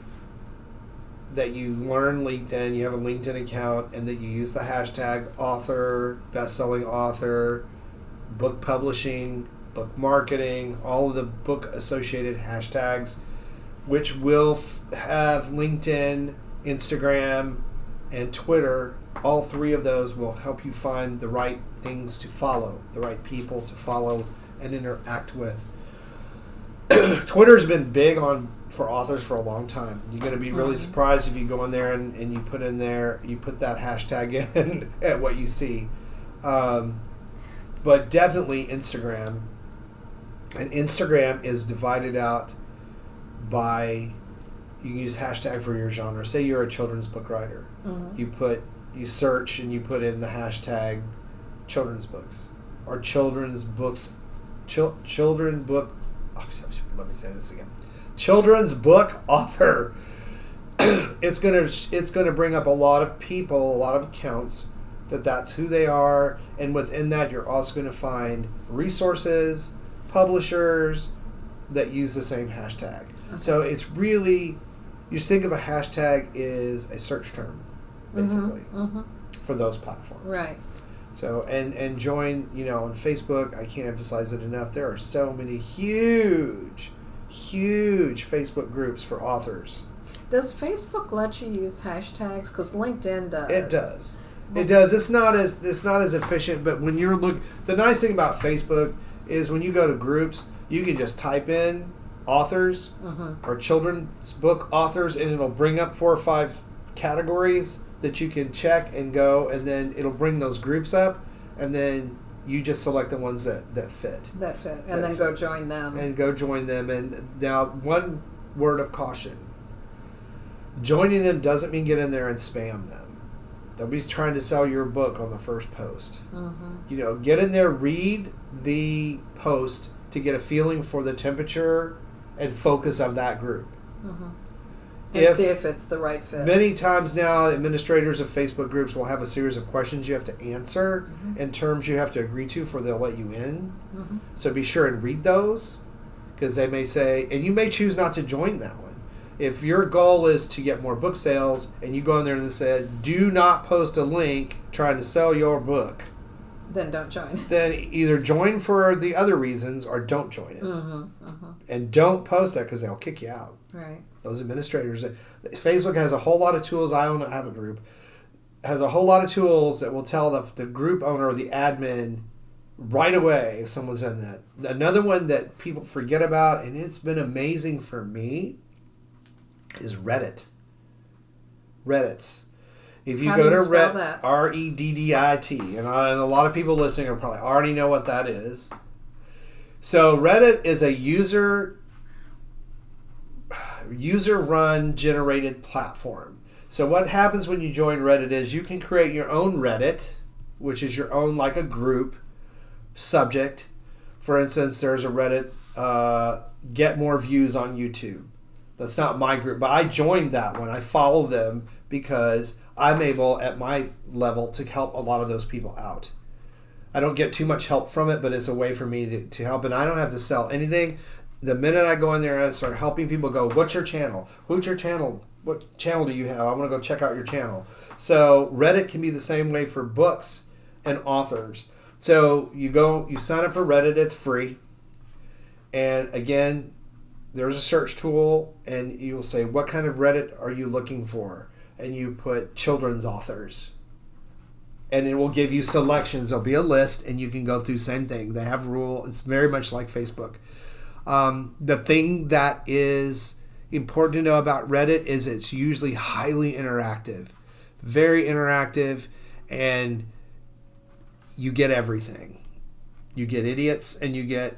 that you learn LinkedIn, you have a LinkedIn account, and that you use the hashtag author, best-selling author, book publishing, book marketing, all of the book associated hashtags, which will f- have LinkedIn, Instagram, and Twitter. All three of those will help you find the right things to follow, the right people to follow and interact with. Twitter's been big on for authors for a long time. You're going to be really Mhm. surprised if you go in there and, and you put in there, you put that hashtag in at what you see. Um, but definitely Instagram. And Instagram is divided out by, you can use hashtag for your genre. Say you're a children's book writer. Mhm. You put, you search and you put in the hashtag children's books or children's books, chil- children book. Oh, let me say this again. Children's book author. it's gonna it's gonna bring up a lot of people, a lot of accounts that that's who they are, and within that you're also gonna find resources, publishers that use the same hashtag. So it's really you just think of a hashtag is a search term, basically Mhm. for those platforms. right. So and and join you know on Facebook. I can't emphasize it enough. There are so many huge, huge Facebook groups for authors. Does Facebook let you use hashtags? Because LinkedIn does. It does. It does. It's not as it's not as efficient, but when you're look, the nice thing about Facebook is when you go to groups, you can just type in authors hmm or children's book authors, and it'll bring up four or five categories that you can check and go, and then it'll bring those groups up, and then you just select the ones that that fit That fit, That and then go join them. and go join them. And now, one word of caution: joining them doesn't mean get in there and spam them. Nobody's trying to sell your book on the first post. hmm You know, get in there, read the post to get a feeling for the temperature and focus of that group. hmm And If- see if it's the right fit. Many times now, administrators of Facebook groups will have a series of questions you have to answer Mhm. and terms you have to agree to for they'll let you in. hmm So be sure and read those because they may say, and you may choose not to join that one. If your goal is to get more book sales and you go in there and they say, do not post a link trying to sell your book, Then don't join. then either join for the other reasons or don't join it. hmm hmm And don't post that because they'll kick you out. Right. Those administrators. Facebook has a whole lot of tools. I own, I have a group. Has a whole lot of tools that will tell the, the group owner or the admin right away if someone's in that. Another one that people forget about, and it's been amazing for me, is Reddit. Reddit's. If you How go you to Reddit. R E D D I T, and, I- and a lot of people listening are probably already know what that is. So Reddit is a user user run generated platform. So what happens when you join Reddit is you can create your own Reddit, which is your own like a group subject. For instance, there's a Reddit uh, get more views on YouTube. That's not my group, but I joined that one. I follow them because I'm able at my level to help a lot of those people out. I don't get too much help from it, but it's a way for me to, to help, and I don't have to sell anything. The minute I go in there and start helping people go, what's your channel? Who's your channel? What channel do you have? I want to go check out your channel. So Reddit can be the same way for books and authors. So you go, you sign up for Reddit, it's free. And again, there's a search tool, and you'll say, what kind of Reddit are you looking for? And you put children's authors and it will give you selections. There'll be a list, and you can go through same thing. They have rule. It's very much like Facebook. Um, the thing that is important to know about Reddit is it's usually highly interactive, very interactive, and you get everything. you get idiots, and you get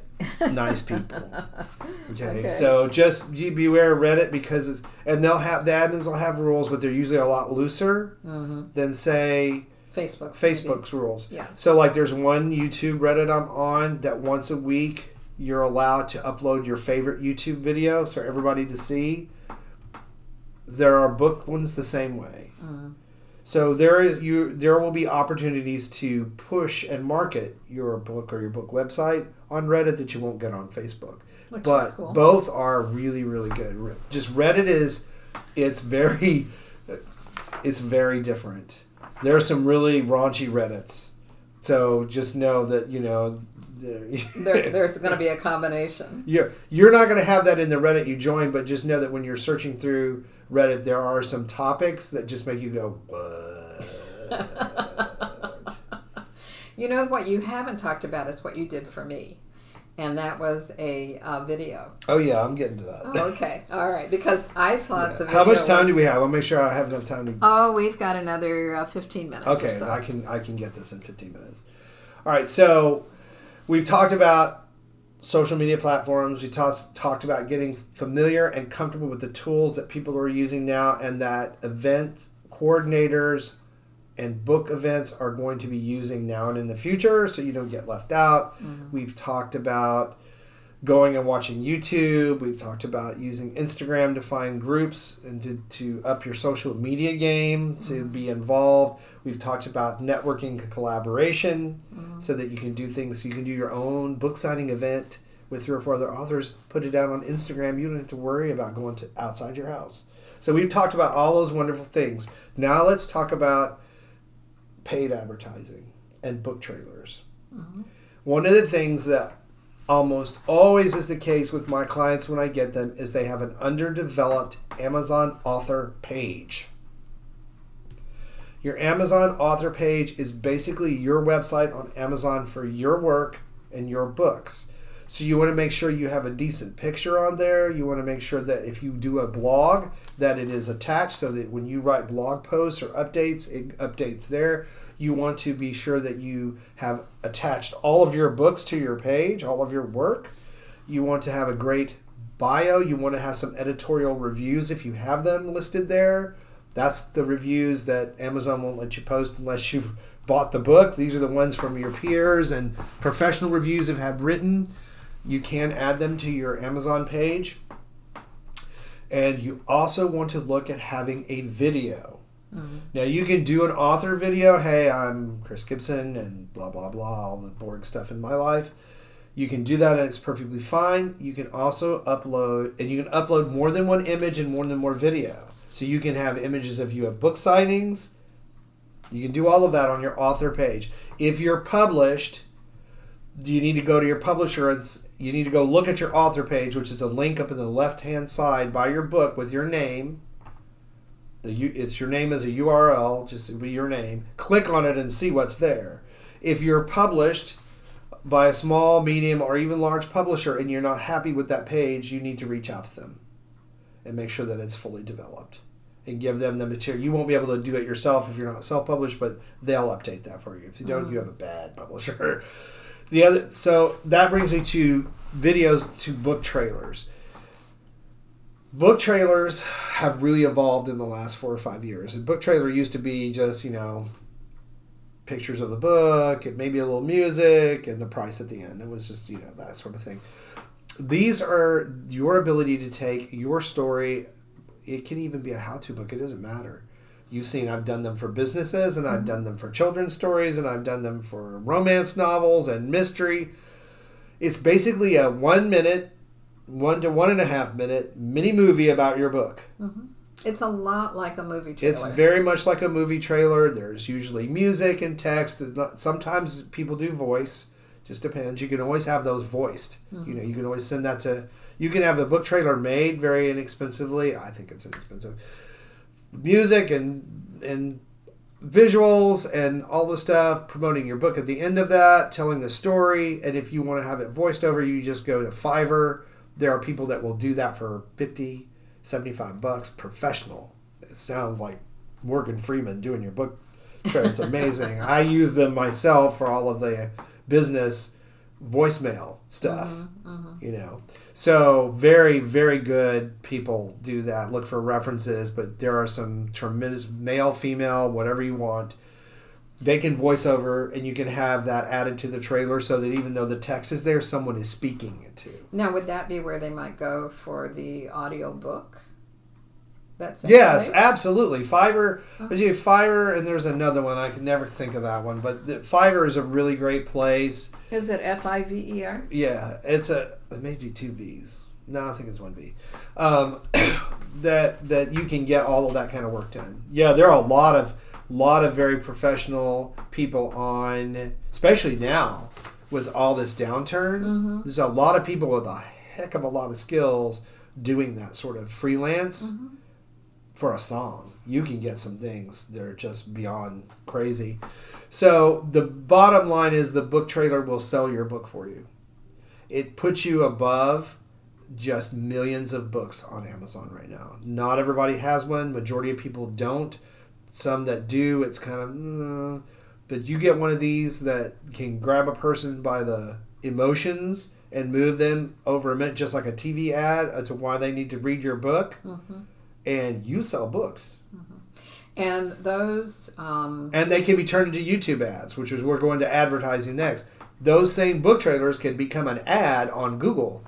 nice people. Okay, Okay. so just beware of Reddit because it's, and they'll have the admins will have rules, but they're usually a lot looser than say Facebook. Facebook's rules. Yeah. So like there's one YouTube Reddit I'm on that once a week you're allowed to upload your favorite YouTube video for everybody to see. There are book ones the same way. Mm-hmm. So there is you there will be opportunities to push and market your book or your book website on Reddit that you won't get on Facebook. Which is but cool. both are really really good. Just Reddit is it's very it's very different. There are some really raunchy Reddits. So just know that, you know, There, there's going to be a combination. you're, you're not going to have that in the Reddit you join, but just know that when you're searching through Reddit, there are some topics that just make you go, what? You know what you haven't talked about is what you did for me, and that was a uh, video. oh, yeah, I'm getting to that. Oh, okay, all right. Because I thought the video How much time was- do we have? I'll make sure I have enough time to. Oh, we've got another uh, 15 minutes. Okay, so. I can I can get this in 15 minutes. All right, so we've talked about social media platforms. We talked talked about getting familiar and comfortable with the tools that people are using now, and that event coordinators and book events are going to be using now and in the future, so you don't get left out. Mm-hmm. We've talked about going and watching YouTube. We've talked about using Instagram to find groups and to, to up your social media game, to mm-hmm. be involved. We've talked about networking and collaboration mm-hmm. so that you can do things. You can do your own book signing event with three or four other authors, put it down on Instagram. You don't have to worry about going to outside your house. So we've talked about all those wonderful things. Now let's talk about paid advertising and book trailers. Mm-hmm. One of the things that almost always is the case with my clients when I get them is they have an underdeveloped Amazon author page. Your Amazon author page is basically your website on Amazon for your work and your books. So you want to make sure you have a decent picture on there. You want to make sure that if you do a blog that it is attached so that when you write blog posts or updates, it updates there. You want to be sure that you have attached all of your books to your page, all of your work. You want to have a great bio. You want to have some editorial reviews if you have them listed there. That's the reviews that Amazon won't let you post unless you've bought the book. These are the ones from your peers and professional reviews have had written. You can add them to your Amazon page. And you also want to look at having a video. Now you can do an author video. Hey, I'm Chris Gibson and blah blah blah, all the boring stuff in my life. You can do that and it's perfectly fine. You can also upload and you can upload more than one image and more than one video. So you can have images of you at book signings. You can do all of that on your author page. If you're published, you need to go to your publisher you need to go look at your author page, which is a link up in the left hand side by your book with your name. U, it's your name as a URL, just it'll be your name. Click on it and see what's there. If you're published by a small, medium, or even large publisher and you're not happy with that page, you need to reach out to them and make sure that it's fully developed and give them the material. You won't be able to do it yourself if you're not self-published, but they'll update that for you. If you don't, you mm-hmm. have a bad publisher. The other, so that brings me to videos to book trailers. Book trailers have really evolved in the last four or five years. A book trailer used to be just you know pictures of the book and maybe a little music and the price at the end. It was just you know that sort of thing. These are your ability to take your story. It can even be a how-to book. It doesn't matter. You've seen I've done them for businesses and I've mm-hmm. done them for children's stories and I've done them for romance novels and mystery. It's basically a one minute, one to one and a half minute mini movie about your book. Mm-hmm. It's a lot like a movie trailer. It's very much like a movie trailer. There's usually music and text. and Sometimes people do voice. Just depends. You can always have those voiced. You mm-hmm. know, you can always send that to. You can have the book trailer made very inexpensively. I think it's inexpensive. Music and and visuals and all the stuff promoting your book at the end of that telling the story and if you want to have it voiced over you just go to fiverr there are people that will do that for 50 75 bucks professional it sounds like morgan freeman doing your book it's amazing i use them myself for all of the business voicemail stuff. Mm-hmm, mm-hmm. You know, so very very good people do that. Look for references, but there are some tremendous male, female, whatever you want. They can voice over, and you can have that added to the trailer, so that even though the text is there, someone is speaking it to. Now, would that be where they might go for the audio book? That's Yes, absolutely. Fiverr, but you Fiverr, and there's another one I can never think of that one, but the, Fiverr is a really great place. Is it F I V E R? Yeah, it's a maybe two V's. No, I think it's one V. Um, that that you can get all of that kind of work done. Yeah, there are a lot of lot of very professional people on, especially now with all this downturn. Mm-hmm. There's a lot of people with a heck of a lot of skills doing that sort of freelance mm-hmm. for a song. You can get some things that are just beyond crazy. So the bottom line is the book trailer will sell your book for you. It puts you above just millions of books on Amazon right now. Not everybody has one. Majority of people don't. Some that do, it's kind of. mm, but you get one of these that can grab a person by the emotions and move them over a minute, just like a TV ad, uh, to why they need to read your book. And you sell books. And those, um, And they can be turned into YouTube ads, which is we're going to advertising next. Those same book trailers can become an ad on Google.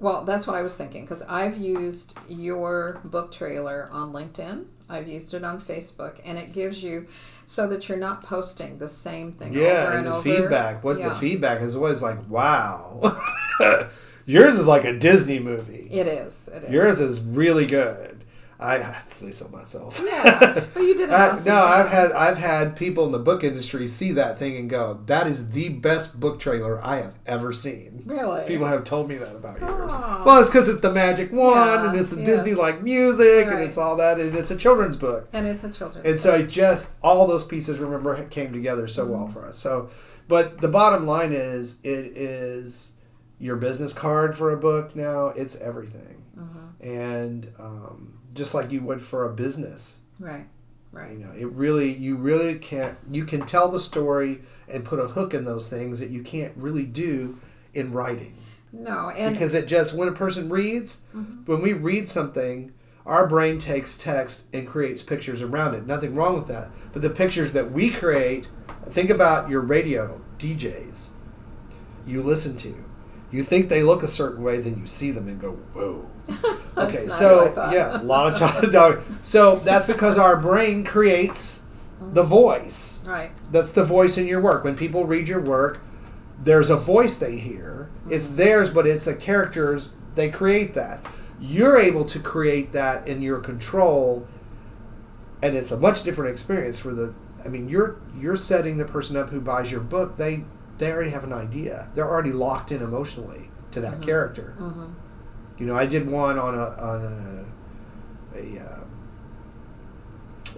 Well, that's what I was thinking because I've used your book trailer on LinkedIn. I've used it on Facebook, and it gives you so that you're not posting the same thing Yeah, over and and, the over. feedback. What the feedback is always like, wow. Yours is like a Disney movie. It is. It is. Yours is really good. I have to say so myself. Yeah, but you did an I, awesome no, job. I've had I've had people in the book industry see that thing and go, "That is the best book trailer I have ever seen." Really? People have told me that about yours. Oh. Well, it's because it's the magic wand Yeah, and it's the yes. Disney like music, and it's all that, and it's a children's book. and it's a children's. And so I just all those pieces remember came together so well Mm-hmm. for us. So, but the bottom line is, it is your business card for a book now. It's everything, Mm-hmm. and um, just like you would for a business. right. Right. You know, it really, you really can't. You can tell the story and put a hook in those things that you can't really do in writing No, and because it just when a person reads, Mm-hmm. when we read something, our brain takes text and creates pictures around it. Nothing wrong with that. But the pictures that we create, think about your radio DJs. You listen to, you think they look a certain way, then you see them and go, "Whoa." Okay, so what I thought. yeah, a lot of times. no, so that's because our brain creates mm-hmm. the voice. right. That's the voice in your work. When people read your work, there's a voice they hear. It's mm-hmm. theirs, but it's a character's. They create that. You're able to create that in your control, and it's a much different experience for the. I mean, you're you're setting the person up who buys your book. They they already have an idea. They're already locked in emotionally to that mm-hmm. character. Mm-hmm. You know, I did one on a on a, a uh,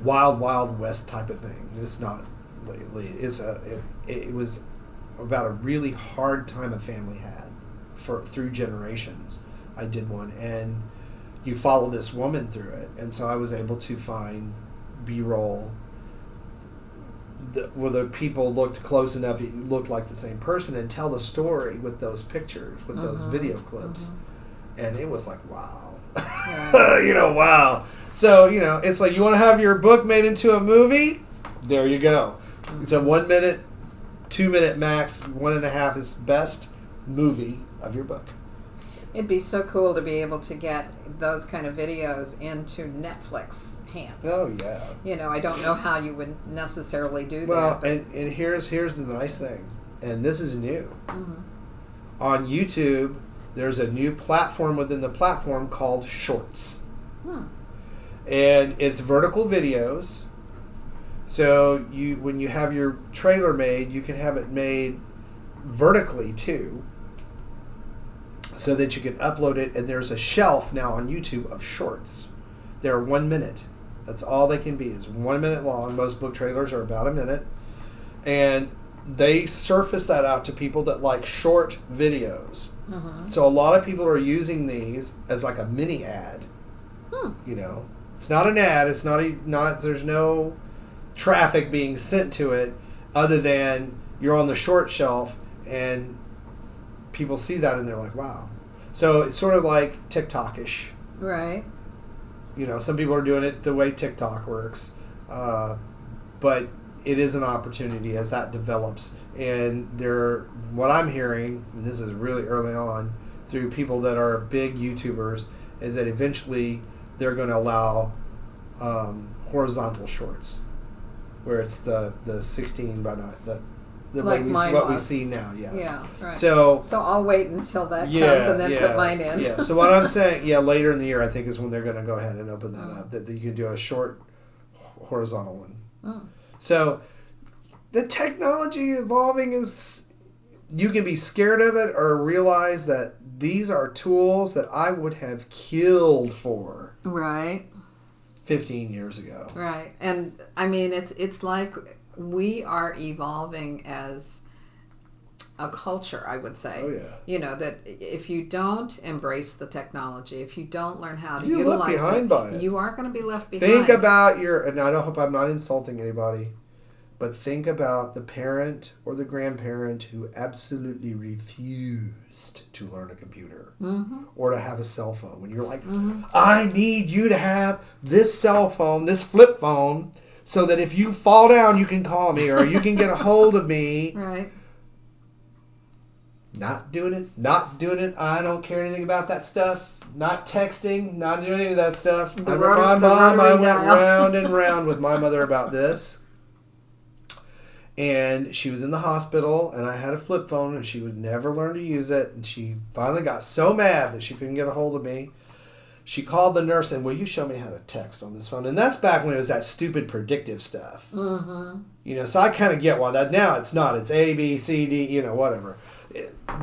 wild wild west type of thing. It's not lately. It's a it, it was about a really hard time a family had for through generations. I did one, and you follow this woman through it, and so I was able to find B roll. The, where the people looked close enough, it looked like the same person, and tell the story with those pictures, with those Mhm, video clips and it was like wow Yeah. you know wow so you know it's like you want to have your book made into a movie there you go it's a one minute two minute max one and a half is best movie of your book It'd be so cool to be able to get those kind of videos into Netflix hands. oh yeah You know, I don't know how you would necessarily do well that. But and, and here's here's the nice thing and this is new Mhm. on youtube there's a new platform within the platform called shorts Hmm. and it's vertical videos. So you when you have your trailer made, you can have it made vertically too, so that you can upload it. And there's a shelf now on YouTube of shorts. They're one minute. That's all they can be is one minute long. Most book trailers are about a minute, and they surface that out to people that like short videos. Mhm. So a lot of people are using these as like a mini ad. Hmm. You know, it's not an ad. It's not a, not. There's no traffic being sent to it, other than you're on the short shelf and people see that and they're like, wow. So it's sort of like TikTokish. Right. You know, some people are doing it the way TikTok works, uh, but it is an opportunity as that develops. And there, what I'm hearing, and this is really early on, through people that are big YouTubers, is that eventually they're going to allow um, horizontal shorts, where it's the the 16 by not the the Like way we, what we see now. Yes. Yeah. Right. So So I'll wait until that yeah, comes and then yeah, put mine in. yeah. So what I'm saying, yeah, later in the year, I think is when they're going to go ahead and open that Mm. up. That, that you can do a short horizontal one. Mm. So the technology evolving is you can be scared of it or realize that these are tools that I would have killed for Right. 15 years ago. Right. And I mean it's it's like we are evolving as a culture, I would say. Oh yeah. You know that if you don't embrace the technology, if you don't learn how to You're left utilize behind it, it. you are going to be left behind. Think about your and I don't hope I'm not insulting anybody, but think about the parent or the grandparent who absolutely refused to learn a computer hmm or to have a cell phone. When you're like, Mhm. I need you to have this cell phone, this flip phone, so that if you fall down, you can call me or you can get a hold of me. Right. Not doing it, not doing it. I don't care anything about that stuff. Not texting, not doing any of that stuff. The I rotary- my mom, I went round and round with my mother about this. And she was in the hospital, and I had a flip phone, and she would never learn to use it. And she finally got so mad that she couldn't get a hold of me. She called the nurse and, Will you show me how to text on this phone? And that's back when it was that stupid predictive stuff. Mm-hmm. You know, so I kind of get why that now it's not. It's A, B, C, D, you know, whatever.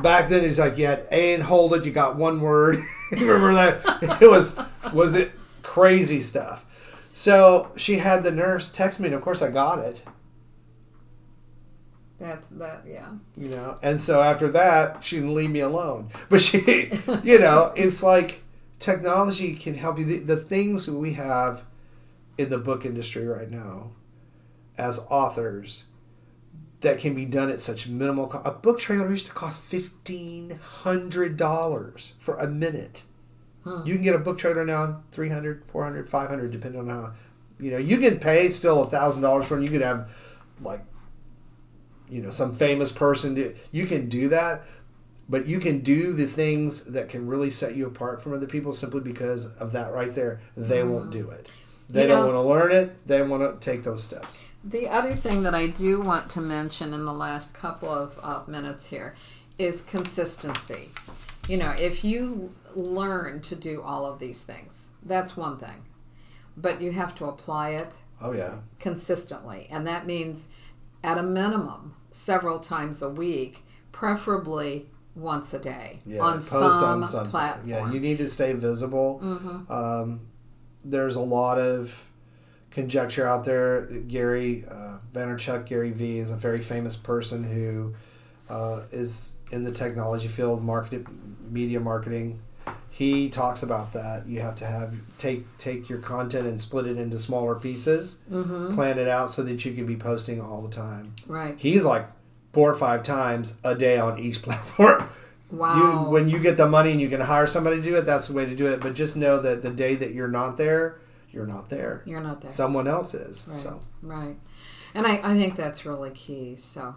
Back then it's like you had A and hold it, you got one word. You Remember that? It was was it crazy stuff. So she had the nurse text me, and of course I got it. That's that. Yeah. You know, and so after that, she didn't leave me alone. But she, you know, it's like technology can help you. The, the things we have in the book industry right now, as authors, that can be done at such minimal cost. A book trailer used to cost fifteen hundred dollars for a minute. Hmm. You can get a book trailer now 300 400 500 depending on how you know you can pay still a thousand dollars for it. You could have like you know some famous person do you can do that but you can do the things that can really set you apart from other people simply because of that right there they won't do it they You don't know- want to learn it they want to take those steps The other thing that I do want to mention in the last couple of uh, minutes here is consistency. You know, if you learn to do all of these things, that's one thing. But you have to apply it oh yeah consistently. And that means at a minimum several times a week, preferably once a day yeah on post some on something platform. yeah you need to stay visible Mhm. um, there's a lot of conjecture out there. Gary uh, Vaynerchuk, Gary V, is a very famous person who uh, is in the technology field, marketing, media marketing. He talks about that. You have to have take take your content and split it into smaller pieces, Mhm. plan it out so that you can be posting all the time. Right. He's like four or five times a day on each platform. Wow. You when you get the money and you can hire somebody to do it, that's the way to do it. But just know that the day that you're not there, you're not there. You're not there. Someone else is. Right. So Right. And I, I think that's really key. So,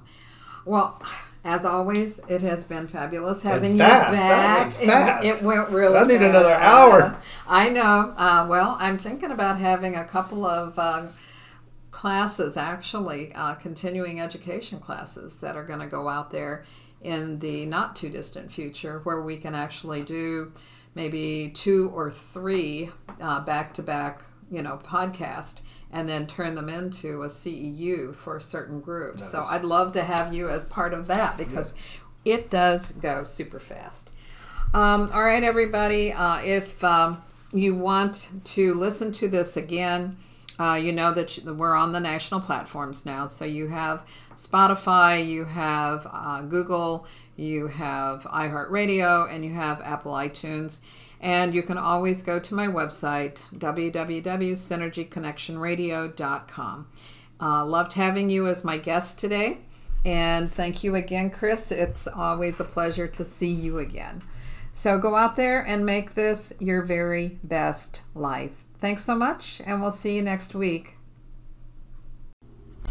well, as always, it has been fabulous having fast. you That back. went fast. It, it went really I need fast. another hour. I know. Uh, well, I'm thinking about having a couple of uh, classes, actually, uh, continuing education classes that are going to go out there in the not too distant future where we can actually do maybe two or three back to back, you know, podcast and then turn them into a CEU for certain groups. So I'd love to have you as part of that because it does go super fast. Um, all right, everybody. Uh, if um, you want to listen to this again, uh, you know that we're on the national platforms now. So you have Spotify, you have uh, Google, you have iHeartRadio, and you have Apple iTunes. And you can always go to my website, www.synergyconnectionradio.com. Uh, loved having you as my guest today. And thank you again, Chris. It's always a pleasure to see you again. So go out there and make this your very best life. Thanks so much, and we'll see you next week.